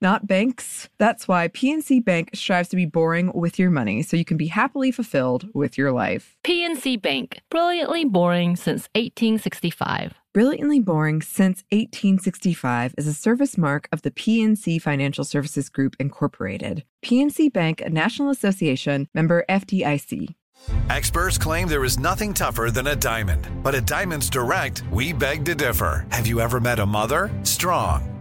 not banks. That's why PNC Bank strives to be boring with your money so you can be happily fulfilled with your life. PNC Bank, brilliantly boring since 1865. Brilliantly Boring Since 1865 is a service mark of the PNC Financial Services Group, Incorporated. PNC Bank, a National Association member FDIC. Experts claim there is nothing tougher than a diamond. But at Diamonds Direct, we beg to differ. Have you ever met a mother? Strong,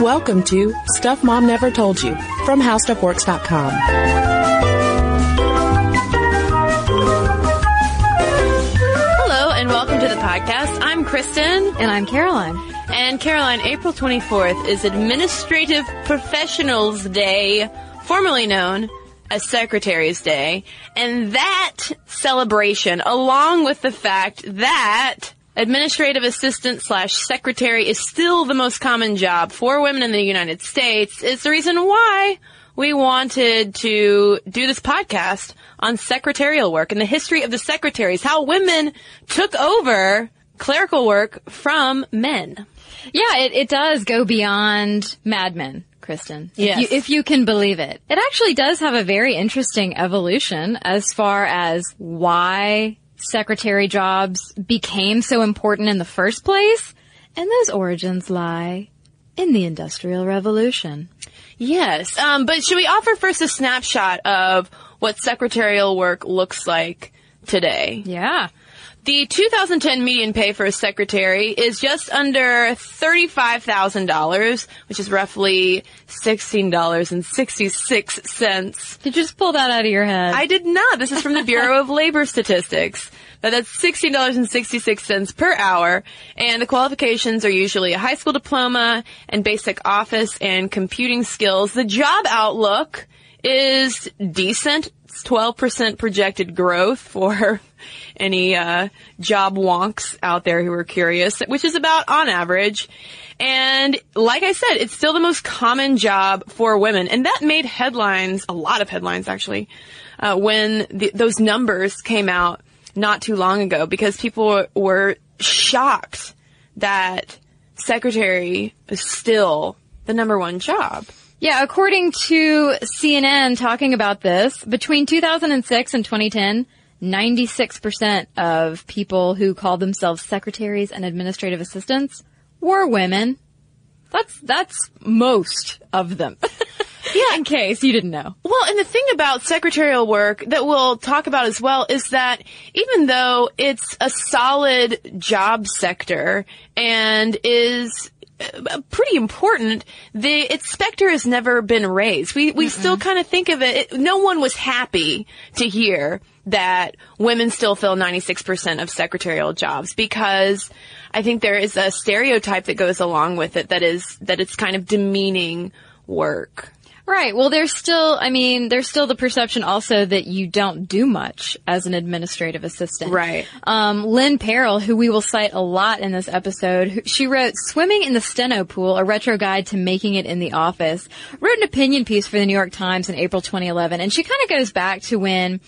Welcome to Stuff Mom Never Told You from HowStuffWorks.com. Hello and welcome to the podcast. I'm Kristen. And I'm Caroline. And Caroline, April 24th is Administrative Professionals Day, formerly known as Secretary's Day. And that celebration, along with the fact that administrative assistant slash secretary is still the most common job for women in the United States, is the reason why we wanted to do this podcast on secretarial work and the history of the secretaries, how women took over clerical work from men. Yeah, it, it does go beyond Mad Men, Kristen. Yes. If you, if you can believe it. It actually does have a very interesting evolution as far as why secretary jobs became so important in the first place. And those origins lie in the Industrial Revolution. Yes, um, but should we offer first a snapshot of what secretarial work looks like today? Yeah. The 2010 median pay for a secretary is just under $35,000, which is roughly $16.66. Did you just pull that out of your head? I did not. This is from the Bureau of Labor Statistics. Now that's $16.66 per hour, and the qualifications are usually a high school diploma and basic office and computing skills. The job outlook is decent. It's 12% projected growth for any uh, job wonks out there who are curious, which is about on average. And like I said, it's still the most common job for women, and that made headlines, a lot of headlines actually, uh, when the, those numbers came out not too long ago, because people were, shocked that secretary is still the number one job. Yeah, according to CNN talking about this, between 2006 and 2010, 96% of people who called themselves secretaries and administrative assistants were women. That's, that's most of them. Yeah. In case you didn't know. Well, and the thing about secretarial work that we'll talk about as well is that even though it's a solid job sector and is Uh, pretty important, the its specter has never been raised. We we still kind of think of it, it. No one was happy to hear that women still fill 96% of secretarial jobs because I think there is a stereotype that goes along with it that is that it's kind of demeaning work. Right. Well, there's still, I mean, there's still the perception also that you don't do much as an administrative assistant. Right. Um, Lynn Peril, who we will cite a lot in this episode, she wrote Swimming in the Steno Pool, a retro guide to making it in the office, wrote an opinion piece for the New York Times in April 2011. And she kind of goes back to when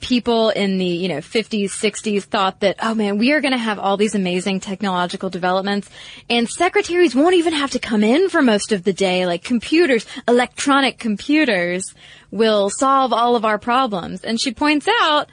people in the, you know, 50s, 60s thought that, oh man, we are going to have all these amazing technological developments and secretaries won't even have to come in for most of the day. Like computers, electronic computers will solve all of our problems. And she points out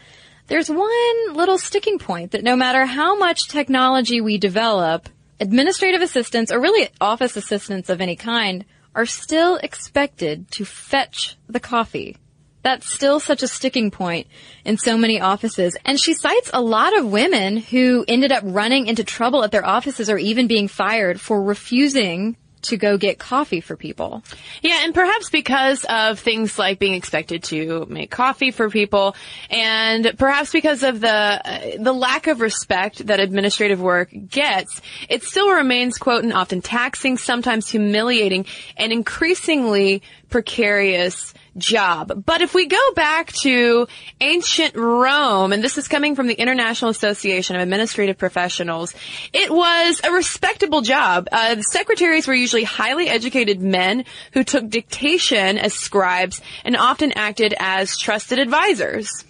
there's one little sticking point that no matter how much technology we develop, administrative assistants or really office assistants of any kind are still expected to fetch the coffee. That's still such a sticking point in so many offices. And she cites a lot of women who ended up running into trouble at their offices or even being fired for refusing to go get coffee for people. Yeah, and perhaps because of things like being expected to make coffee for people, and perhaps because of the uh, the lack of respect that administrative work gets, it still remains quote and often taxing, sometimes humiliating, and increasingly precarious job. But if we go back to ancient Rome, and this is coming from the International Association of Administrative Professionals, it was a respectable job. Uh, secretaries were usually highly educated men who took dictation as scribes and often acted as trusted advisors.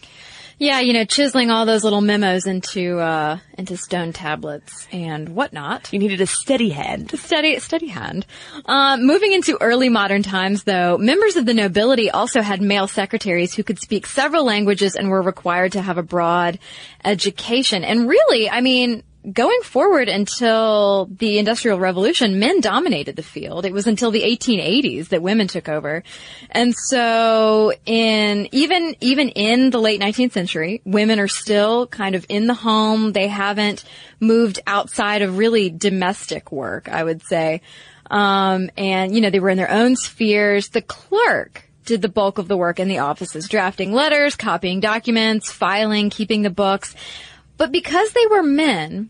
Yeah, you know, chiseling all those little memos into uh, into stone tablets and whatnot. You needed a steady hand. A steady, steady hand. Uh, moving into early modern times, though, members of the nobility also had male secretaries who could speak several languages and were required to have a broad education. And really, I mean, going forward until the Industrial Revolution, men dominated the field. It was until the 1880s that women took over. And so in, even, even in the late 19th century, women are still kind of in the home. They haven't moved outside of really domestic work, I would say. Um, and, you know, they were in their own spheres. The clerk did the bulk of the work in the offices, drafting letters, copying documents, filing, keeping the books. But because they were men,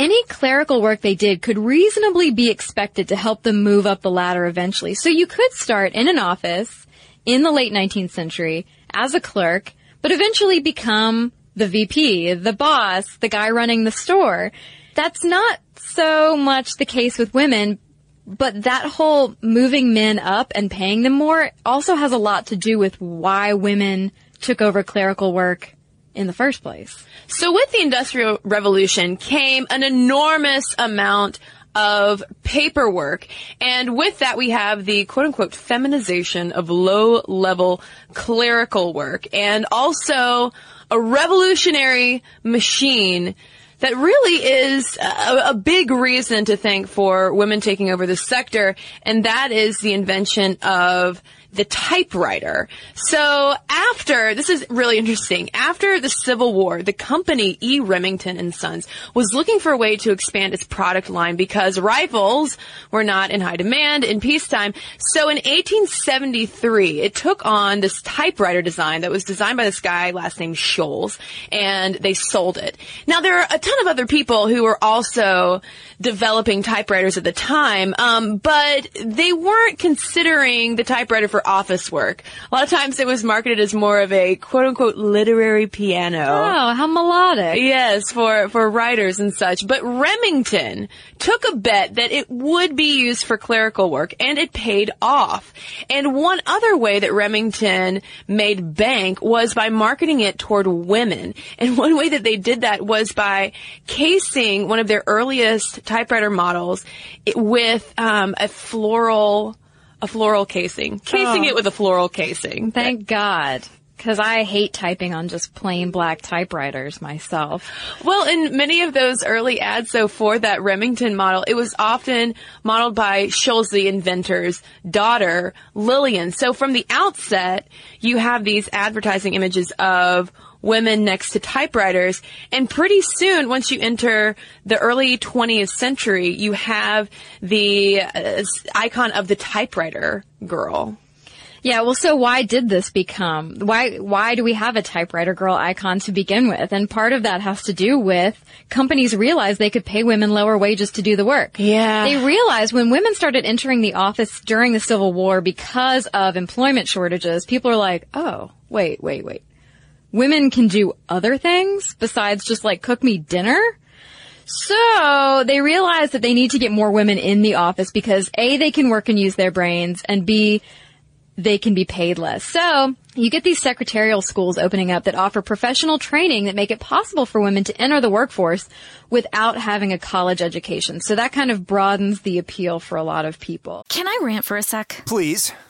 any clerical work they did could reasonably be expected to help them move up the ladder eventually. So you could start in an office in the late 19th century as a clerk, but eventually become the VP, the boss, the guy running the store. That's not so much the case with women, but that whole moving men up and paying them more also has a lot to do with why women took over clerical work in the first place. So with the Industrial Revolution came an enormous amount of paperwork. And with that, we have the quote unquote feminization of low level clerical work and also a revolutionary machine that really is a, a, big reason to thank for women taking over the sector. And that is the invention of the typewriter. So after, this is really interesting, after the Civil War, the company E. Remington and Sons was looking for a way to expand its product line because rifles were not in high demand in peacetime. So in 1873, it took on this typewriter design that was designed by this guy, last name Sholes, and they sold it. Now there are a ton of other people who were also developing typewriters at the time, um, but they weren't considering the typewriter for office work. A lot of times it was marketed as more of a quote unquote literary piano. Oh, how melodic. Yes, for, for writers and such. But Remington took a bet that it would be used for clerical work and it paid off. And one other way that Remington made bank was by marketing it toward women. And one way that they did that was by casing one of their earliest typewriter models with um, a floral a floral casing, casing oh. it with a floral casing. Thank God. Cause I hate typing on just plain black typewriters myself. Well, in many of those early ads, so for that Remington model, it was often modeled by Sholes, the inventor's daughter, Lillian. So from the outset, you have these advertising images of women next to typewriters. And pretty soon, once you enter the early 20th century, you have the uh, icon of the typewriter girl. Yeah, well, so why did this become, why, why do we have a typewriter girl icon to begin with? And part of that has to do with companies realized they could pay women lower wages to do the work. Yeah. They realized when women started entering the office during the Civil War because of employment shortages, people are like, oh, wait, wait, wait women can do other things besides just like cook me dinner. So they realize that they need to get more women in the office because A, they can work and use their brains and B, they can be paid less. So you get these secretarial schools opening up that offer professional training that make it possible for women to enter the workforce without having a college education. So that kind of broadens the appeal for a lot of people. Can I rant for a sec? Please.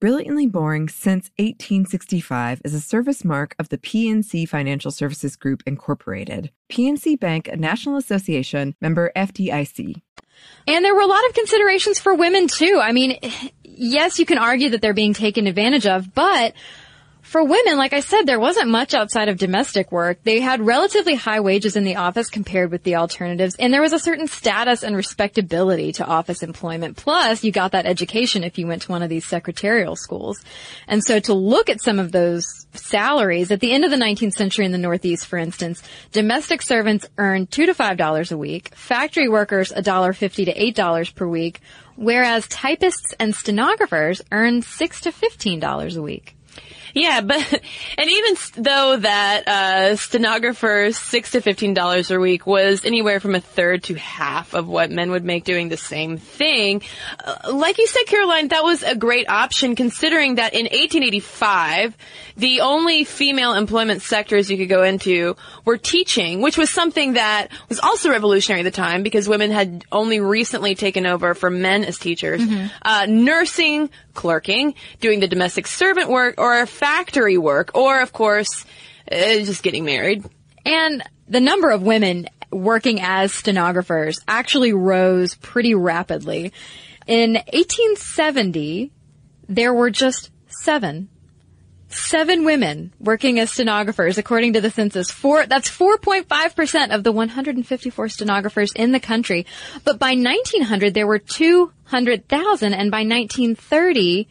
Brilliantly Boring Since 1865 is a service mark of the PNC Financial Services Group, Incorporated. PNC Bank, a National Association member FDIC. And there were a lot of considerations for women too. I mean, yes, you can argue that they're being taken advantage of, but for women, like I said, there wasn't much outside of domestic work. They had relatively high wages in the office compared with the alternatives, and there was a certain status and respectability to office employment. Plus, you got that education if you went to one of these secretarial schools. And so to look at some of those salaries, at the end of the 19th century in the Northeast, for instance, domestic servants earned two to five dollars a week, factory workers a dollar fifty to eight dollars per week, whereas typists and stenographers earned six to fifteen dollars a week. Yeah, but and even though that uh, stenographers six to fifteen dollars a week was anywhere from a third to half of what men would make doing the same thing, uh, like you said, Caroline, that was a great option considering that in 1885 the only female employment sectors you could go into were teaching, which was something that was also revolutionary at the time because women had only recently taken over for men as teachers, mm-hmm. uh, nursing, clerking, doing the domestic servant work, or factory work, or of course, uh, just getting married. And the number of women working as stenographers actually rose pretty rapidly. In 1870, there were just seven. Seven women working as stenographers, according to the census. Four, that's 4.5% of the 154 stenographers in the country. But by 1900, there were 200,000, and by 1930,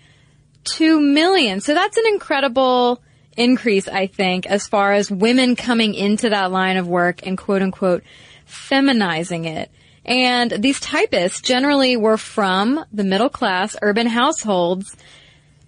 2 million. So that's an incredible increase, I think, as far as women coming into that line of work and quote unquote feminizing it. And these typists generally were from the middle class urban households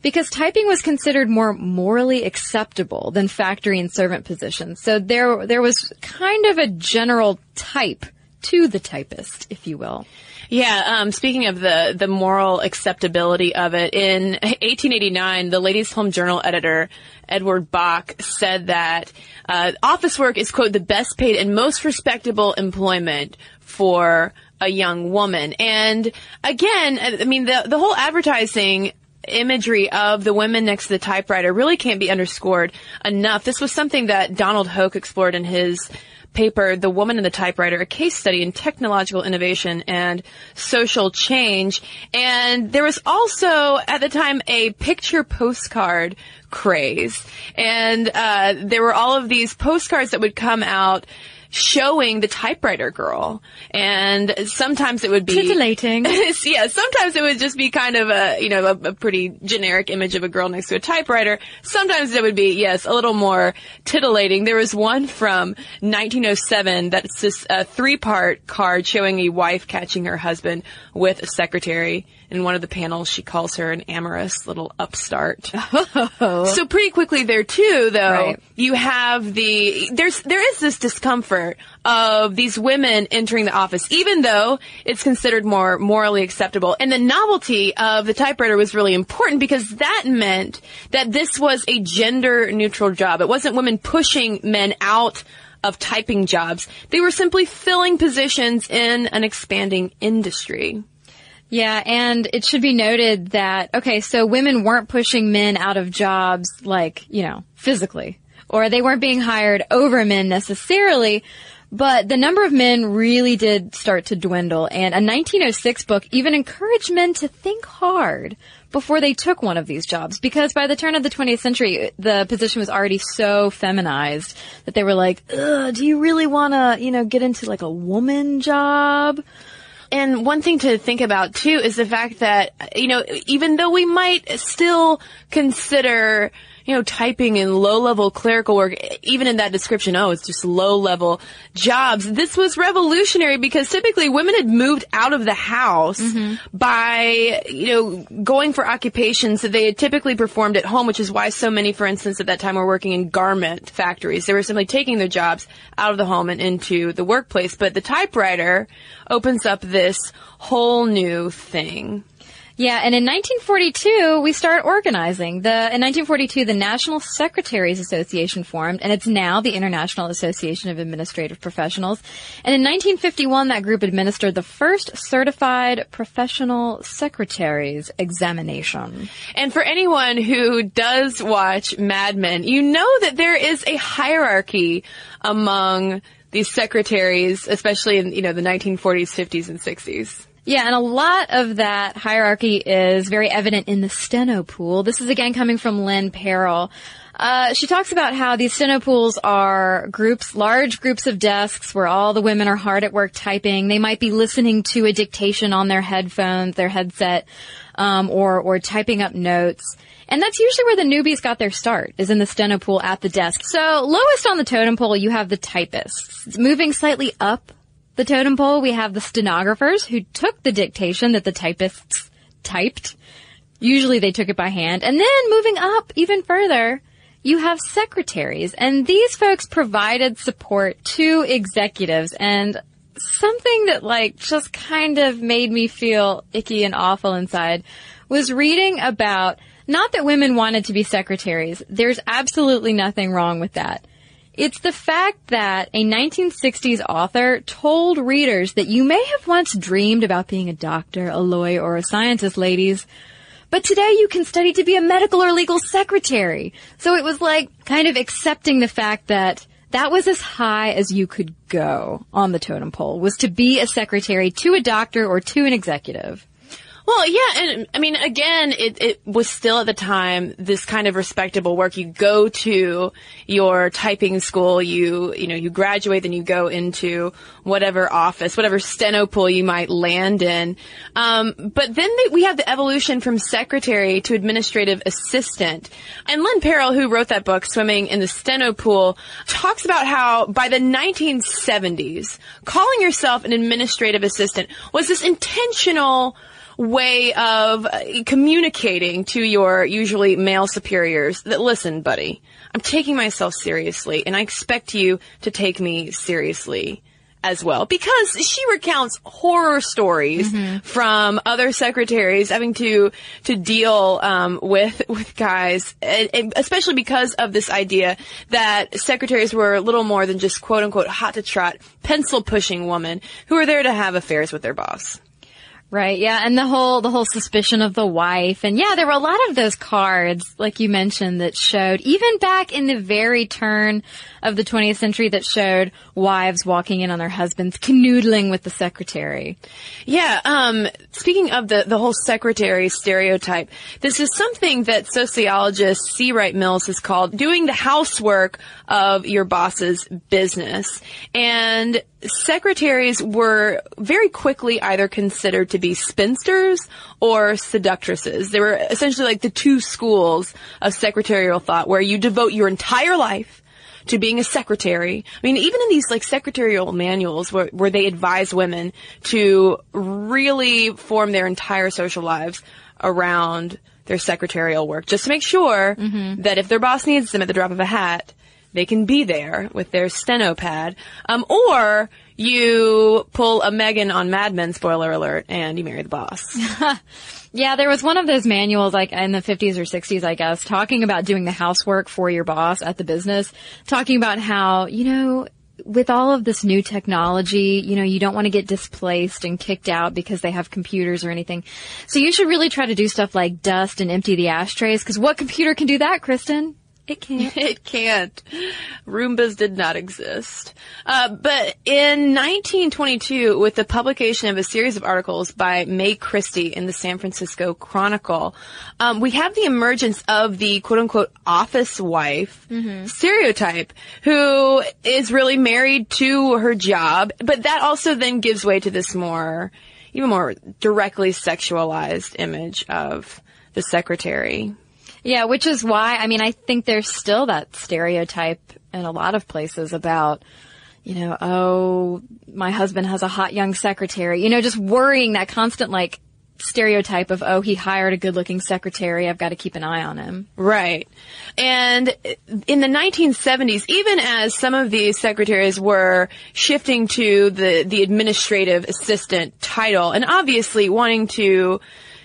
because typing was considered more morally acceptable than factory and servant positions. So there, there was kind of a general type to the typist, if you will. Yeah, um, speaking of the, the moral acceptability of it, in 1889, the Ladies' Home Journal editor, Edward Bok said that uh, office work is, quote, the best paid and most respectable employment for a young woman. And again, I mean, the, the whole advertising imagery of the women next to the typewriter really can't be underscored enough. This was something that Donald Hoke explored in his paper, The Woman in the Typewriter, a case study in technological innovation and social change. And there was also, at the time, a picture postcard craze. And, uh, there were all of these postcards that would come out showing the typewriter girl. And sometimes it would be Titillating. yeah, sometimes it would just be kind of a, you know, a, a, pretty generic image of a girl next to a typewriter. Sometimes it would be, yes, a little more titillating. There was one from 1907 that's this uh, three-part card showing a wife catching her husband with a secretary in one of the panels, she calls her an amorous little upstart. Oh. so pretty quickly there too, though, Right. you have the, there's, there is this discomfort of these women entering the office, even though it's considered more morally acceptable. And the novelty of the typewriter was really important because that meant that this was a gender neutral job. It wasn't women pushing men out of typing jobs. They were simply filling positions in an expanding industry. Yeah, and it should be noted that, okay, so women weren't pushing men out of jobs like, you know, physically. Or they weren't being hired over men necessarily, but the number of men really did start to dwindle. And a 1906 book even encouraged men to think hard before they took one of these jobs. Because by the turn of the 20th century, the position was already so feminized that they were like, do you really want to, you know, get into like a woman job? And one thing to think about too is the fact that, you know, even though we might still consider, you know, typing in low level clerical work, even in that description, oh, it's just low level jobs. This was revolutionary because typically women had moved out of the house mm-hmm. by, you know, going for occupations that they had typically performed at home, which is why so many, for instance, at that time were working in garment factories. They were simply taking their jobs out of the home and into the workplace. But the typewriter opens up this whole new thing. Yeah, and in 1942, we start organizing. The, in 1942, the National Secretaries Association formed, and it's now the International Association of Administrative Professionals. And in 1951, that group administered the first certified professional secretaries examination. And for anyone who does watch Mad Men, you know that there is a hierarchy among these secretaries, especially in, you know, the 1940s, 50s, and 60s. Yeah, and a lot of that hierarchy is very evident in the steno pool. This is again coming from Lynn Peril. Uh, she talks about how these steno pools are groups, large groups of desks where all the women are hard at work typing. They might be listening to a dictation on their headphones, their headset, um, or or typing up notes. And that's usually where the newbies got their start, is in the steno pool at the desk. So lowest on the totem pole, you have the typists. Moving slightly up the totem pole, we have the stenographers who took the dictation that the typists typed. Usually they took it by hand. And then moving up even further, you have secretaries. And these folks provided support to executives and something that like just kind of made me feel icky and awful inside was reading about not that women wanted to be secretaries. There's absolutely nothing wrong with that. It's the fact that a 1960s author told readers that you may have once dreamed about being a doctor, a lawyer, or a scientist, ladies, but today you can study to be a medical or legal secretary. So it was like kind of accepting the fact that that was as high as you could go on the totem pole, was to be a secretary to a doctor or to an executive. Well, yeah, and I mean, again, it, it was still at the time this kind of respectable work. You go to your typing school, you, you know, you graduate, then you go into whatever office, whatever steno pool you might land in. Um, but then they, we have the evolution from secretary to administrative assistant. And Lynn Peril, who wrote that book, Swimming in the Steno Pool, talks about how by the 1970s, calling yourself an administrative assistant was this intentional way of uh, communicating to your usually male superiors that listen, buddy, I'm taking myself seriously and I expect you to take me seriously as well. Because she recounts horror stories from other secretaries having to to deal um, with with guys and, and especially because of this idea that secretaries were a little more than just quote unquote hot to trot pencil pushing women who are there to have affairs with their boss Right, yeah, and the whole the whole suspicion of the wife, and yeah, there were a lot of those cards, like you mentioned, that showed even back in the very turn of the 20th century that showed wives walking in on their husbands canoodling with the secretary. Yeah, um, speaking of the, the whole secretary stereotype, this is something that sociologist C. Wright Mills has called doing the housework of your boss's business. And secretaries were very quickly either considered to be spinsters or seductresses. They were essentially like the two schools of secretarial thought where you devote your entire life to being a secretary. I mean, even in these like secretarial manuals where, where they advise women to really form their entire social lives around their secretarial work, just to make sure that if their boss needs them at the drop of a hat, they can be there with their steno pad. Um, or you pull a Megan on Mad Men, spoiler alert, and you marry the boss. Yeah, there was one of those manuals, like in the 50s or 60s, I guess, talking about doing the housework for your boss at the business, talking about how, you know, with all of this new technology, you know, you don't want to get displaced and kicked out because they have computers or anything. So you should really try to do stuff like dust and empty the ashtrays, because what computer can do that, Kristen? It can't. it can't. Roombas did not exist. Uh, but in 1922, with the publication of a series of articles by May Christie in the San Francisco Chronicle, um, we have the emergence of the quote unquote office wife stereotype who is really married to her job, but that also then gives way to this more, even more directly sexualized image of the secretary. Yeah, which is why, I mean, I think there's still that stereotype in a lot of places about, you know, oh, my husband has a hot young secretary, you know, just worrying that constant like stereotype of, oh, he hired a good looking secretary, I've got to keep an eye on him. Right. And in the 1970s, even as some of these secretaries were shifting to the, the administrative assistant title and obviously wanting to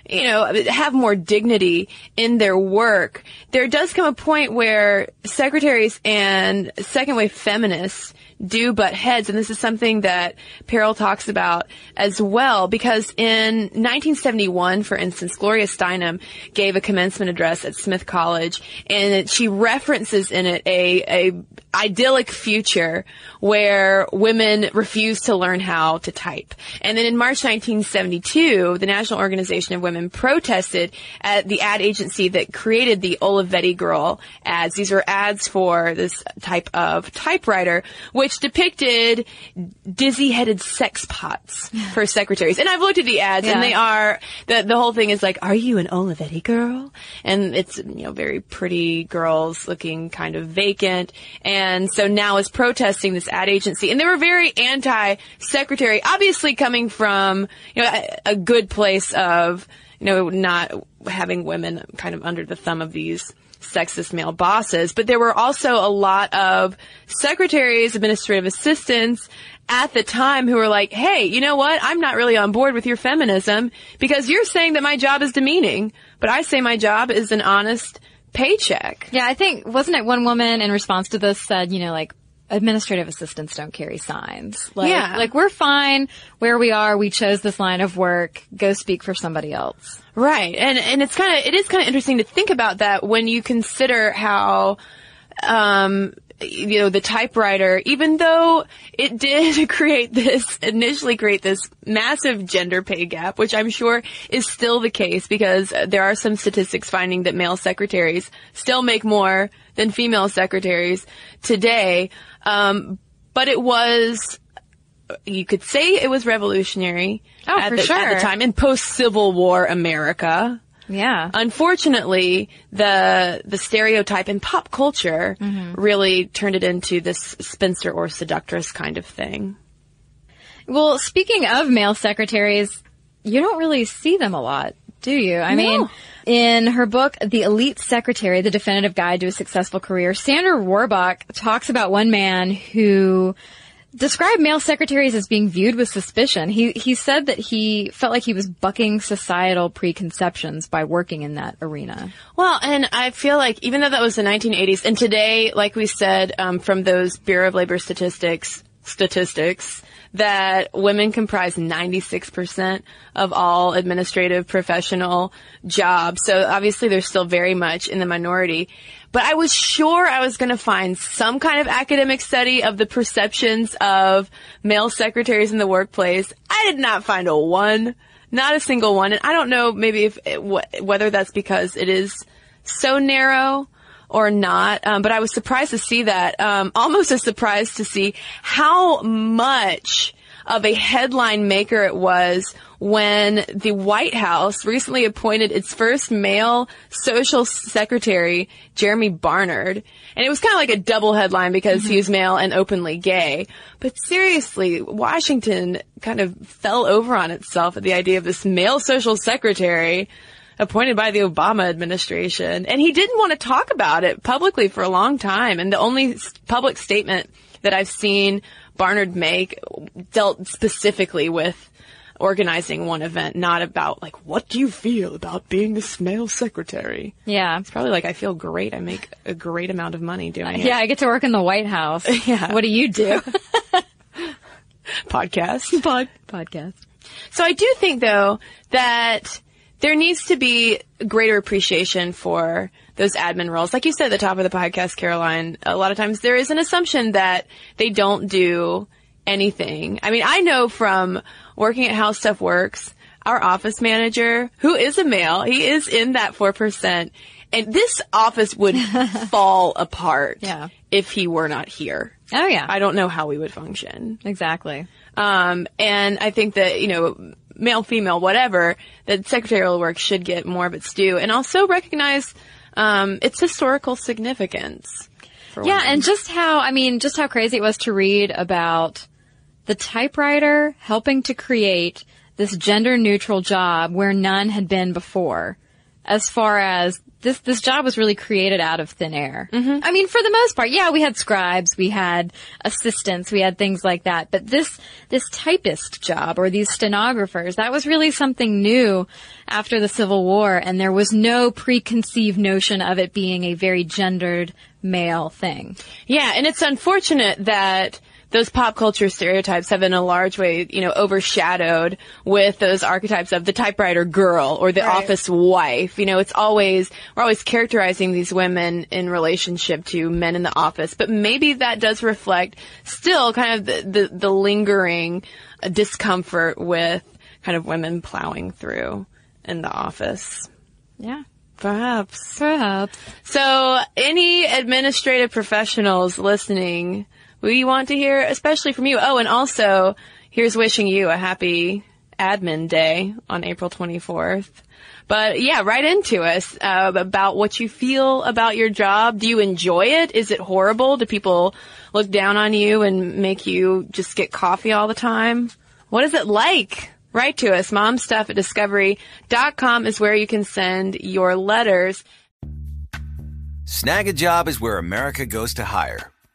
you know, have more dignity in their work, there does come a point where secretaries and second wave feminists do butt heads, and this is something that Peril talks about as well, because in 1971, for instance, Gloria Steinem gave a commencement address at Smith College, and she references in it a, a idyllic future where women refuse to learn how to type. And then in March 1972, the National Organization of Women protested at the ad agency that created the Olivetti Girl ads. These were ads for this type of typewriter, which depicted dizzy-headed sex pots for secretaries. And I've looked at the ads, and they are the the whole thing is like, "Are you an Olivetti girl?" And it's you know very pretty girls looking kind of vacant, and so now is protesting this ad agency, and they were very anti-secretary, obviously coming from you know a, a good place of you know not having women kind of under the thumb of these sexist male bosses, but there were also a lot of secretaries, administrative assistants at the time who were like, hey, you know what? I'm not really on board with your feminism because you're saying that my job is demeaning, but I say my job is an honest paycheck. Yeah, I think, wasn't it one woman in response to this said, you know, like, administrative assistants don't carry signs. Like, Yeah. like we're fine where we are. We chose this line of work. Go speak for somebody else. Right. And and it's kind of it is kind of interesting to think about that when you consider how um you know the typewriter even though it did create this initially create this massive gender pay gap which I'm sure is still the case because there are some statistics finding that male secretaries still make more than female secretaries today um but it was you could say it was revolutionary Oh, at for the, at the time in post Civil War America. Yeah. Unfortunately, the the stereotype in pop culture Mm-hmm. really turned it into this spinster or seductress kind of thing. Well, speaking of male secretaries, you don't really see them a lot, do you? I mean, in her book, The Elite Secretary, The Definitive Guide to a Successful Career, Sandra Warbuck talks about one man who described male secretaries as being viewed with suspicion. He, he said that he felt like he was bucking societal preconceptions by working in that arena. Well, and I feel like even though that was the 1980s, and today, like we said, um, from those Bureau of Labor statistics, statistics, that women comprise 96% of all administrative professional jobs. So obviously they're still very much in the minority. But I was sure I was going to find some kind of academic study of the perceptions of male secretaries in the workplace. I did not find a one, not a single one. And I don't know maybe if it, whether that's because it is so narrow or not. Um, but I was surprised to see that. Um, almost as surprised to see how much of a headline maker it was when the White House recently appointed its first male social secretary, Jeremy Bernard. And it was kind of like a double headline because mm-hmm. he was male and openly gay. But seriously, Washington kind of fell over on itself at the idea of this male social secretary appointed by the Obama administration. And he didn't want to talk about it publicly for a long time. And the only public statement that I've seen Bernard make dealt specifically with organizing one event, not about like, what do you feel about being the male secretary? Yeah. It's probably like, I feel great. I make a great amount of money doing it. Yeah, I get to work in the White House. yeah. What do you do? Podcast. Pod- podcast. So I do think though that there needs to be greater appreciation for those admin roles. Like you said at the top of the podcast, Caroline, a lot of times there is an assumption that they don't do anything. I mean, I know from working at How Stuff Works, our office manager, who is a male, he is in that 4%. And this office would fall apart yeah. if he were not here. Oh yeah. I don't know how we would function. Exactly. Um, and I think that, you know, male, female, whatever, that secretarial work should get more of its due and also recognize um, its historical significance. Yeah, women. and just how, I mean, just how crazy it was to read about the typewriter helping to create this gender neutral job where none had been before as far as this this job was really created out of thin air. Mm-hmm. I mean, for the most part, yeah, we had scribes, we had assistants, we had things like that. But this this typist job or these stenographers, that was really something new after the Civil War, and there was no preconceived notion of it being a very gendered male thing. Yeah, and it's unfortunate that those pop culture stereotypes have in a large way, you know, overshadowed with those archetypes of the typewriter girl or the right. office wife. You know, it's always, we're always characterizing these women in relationship to men in the office, but maybe that does reflect still kind of the, the, the lingering discomfort with kind of women plowing through in the office. Yeah. Perhaps. Perhaps. So, any administrative professionals listening we want to hear, especially from you. Oh, and also, here's wishing you a happy admin day on April 24th. But yeah, right into us uh, about what you feel about your job. Do you enjoy it? Is it horrible? Do people look down on you and make you just get coffee all the time? What is it like? Write to us. Momstuff at discovery.com is where you can send your letters. Snagajob is where America goes to hire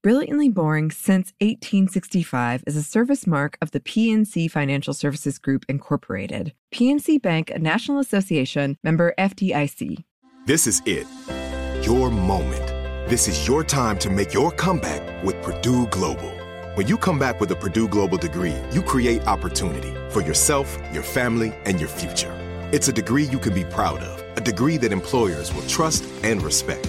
Brilliantly Boring Since 1865 is a service mark of the PNC Financial Services Group, Incorporated. PNC Bank, a National Association member FDIC. This is it. Your moment. This is your time to make your comeback with Purdue Global. When you come back with a Purdue Global degree, you create opportunity for yourself, your family, and your future. It's a degree you can be proud of, a degree that employers will trust and respect.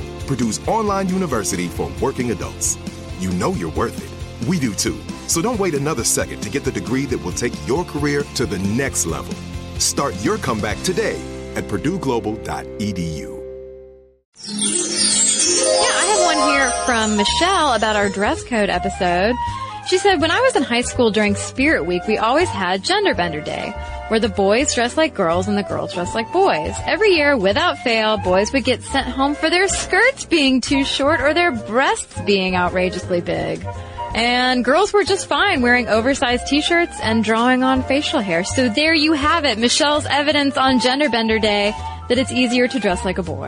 Purdue's online university for working adults. You know you're worth it. We do too. So don't wait another second to get the degree that will take your career to the next level. Start your comeback today at purdueglobal.edu. Yeah, I have one here from Michelle about our dress code episode. She said, when I was in high school during Spirit Week, we always had Gender Bender Day, where the boys dressed like girls and the girls dressed like boys. Every year, without fail, boys would get sent home for their skirts being too short or their breasts being outrageously big. And girls were just fine wearing oversized t-shirts and drawing on facial hair. So there you have it, Michelle's evidence on Gender Bender Day that it's easier to dress like a boy.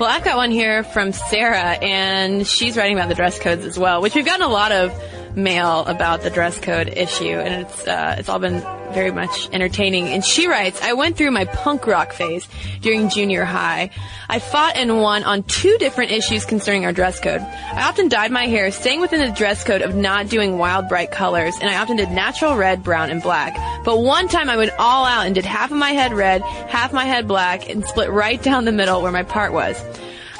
Well, I've got one here from Sarah, and she's writing about the dress codes as well, which we've gotten a lot of mail about the dress code issue, and it's uh, it's all been very much entertaining. And she writes, I went through my punk rock phase during junior high. I fought and won on two different issues concerning our dress code. I often dyed my hair, staying within the dress code of not doing wild, bright colors, and I often did natural red, brown, and black. But one time I went all out and did half of my head red, half my head black, and split right down the middle where my part was.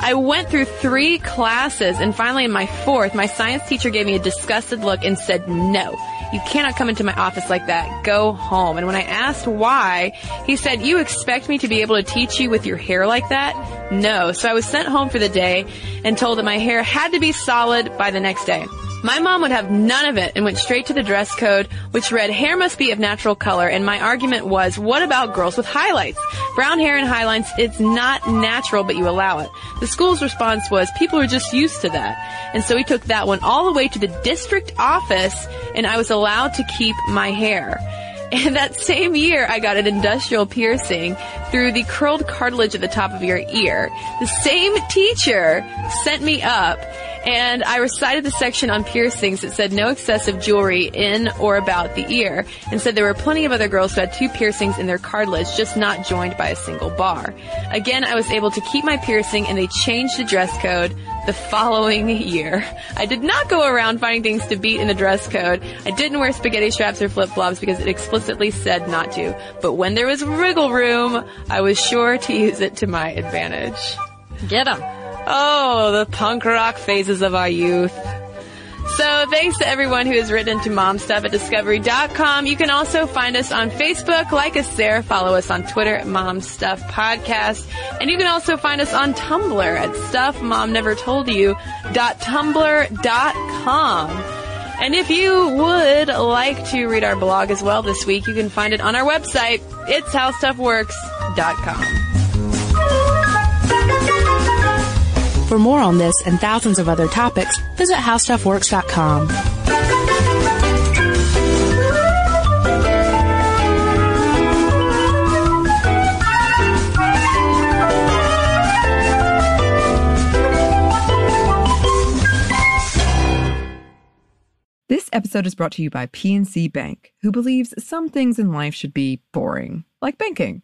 I went through three classes and finally in my fourth, my science teacher gave me a disgusted look and said, no, you cannot come into my office like that. Go home. And when I asked why, he said, you expect me to be able to teach you with your hair like that? No. So I was sent home for the day and told that my hair had to be solid by the next day. My mom would have none of it and went straight to the dress code, which read hair must be of natural color. And my argument was, what about girls with highlights? Brown hair and highlights, it's not natural, but you allow it. The school's response was, people are just used to that. And so we took that one all the way to the district office and I was allowed to keep my hair. And that same year, I got an industrial piercing through the curled cartilage at the top of your ear. The same teacher sent me up and I recited the section on piercings that said no excessive jewelry in or about the ear and said there were plenty of other girls who had two piercings in their cartilage, just not joined by a single bar. Again, I was able to keep my piercing and they changed the dress code the following year. I did not go around finding things to beat in the dress code. I didn't wear spaghetti straps or flip flops because it explicitly said not to. But when there was wriggle room, I was sure to use it to my advantage. Get 'em. Oh, the punk rock phases of our youth. So thanks to everyone who has written to momstuff at discovery.com. You can also find us on Facebook, like us there, follow us on Twitter at momstuff podcast. And you can also find us on Tumblr at stuffmomnevertoldyou.tumblr.com. And if you would like to read our blog as well this week, you can find it on our website. It's howstuffworks.com. For more on this and thousands of other topics, visit howstuffworks.com. This episode is brought to you by PNC Bank, who believes some things in life should be boring, like banking.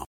com.